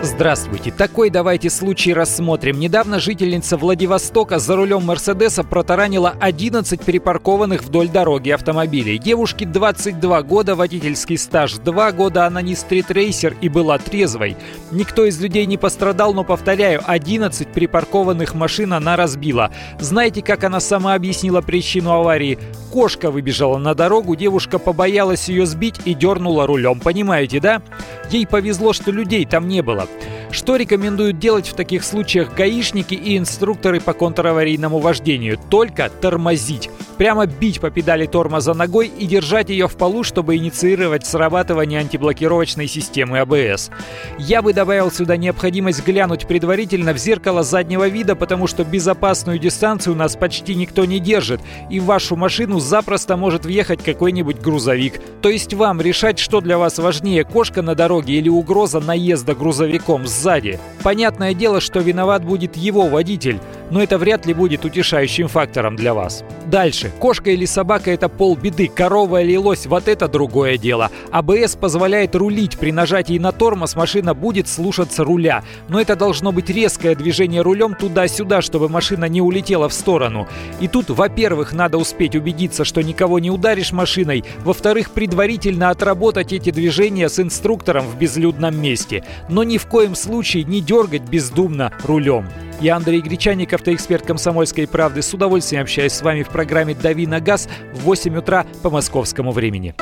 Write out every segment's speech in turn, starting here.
Здравствуйте. Такой давайте случай рассмотрим. Недавно жительница Владивостока за рулем Мерседеса протаранила 11 перепаркованных вдоль дороги автомобилей. Девушке 22 года, водительский стаж 2 года, она не стритрейсер и была трезвой. Никто из людей не пострадал, но, повторяю, 11 припаркованных машин она разбила. Знаете, как она сама объяснила причину аварии? Кошка выбежала на дорогу, девушка побоялась ее сбить и дернула рулем. Понимаете, да? Ей повезло, что людей там не было. Что рекомендуют делать в таких случаях гаишники и инструкторы по контраварийному вождению? Только тормозить. Прямо бить по педали тормоза ногой и держать ее в полу, чтобы инициировать срабатывание антиблокировочной системы АБС. Я бы добавил сюда необходимость глянуть предварительно в зеркало заднего вида, потому что безопасную дистанцию у нас почти никто не держит, и в вашу машину запросто может въехать какой-нибудь грузовик. То есть вам решать, что для вас важнее, кошка на дороге или угроза наезда грузовиком сзади. Понятное дело, что виноват будет его водитель, но это вряд ли будет утешающим фактором для вас. Дальше. Кошка или собака – это полбеды, корова или лось – вот это другое дело. АБС позволяет рулить. При нажатии на тормоз машина будет слушаться руля. Но это должно быть резкое движение рулем туда-сюда, чтобы машина не улетела в сторону. И тут, во-первых, надо успеть убедиться, что никого не ударишь машиной. Во-вторых, предварительно отработать эти движения с инструктором в безлюдном месте. Но ни в коем случае не дергать бездумно рулем. Я Андрей Гречаник, автоэксперт «Комсомольской правды». С удовольствием общаюсь с вами в программе «Дави на газ» в 8 утра по московскому времени.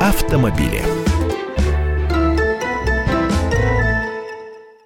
Автомобили.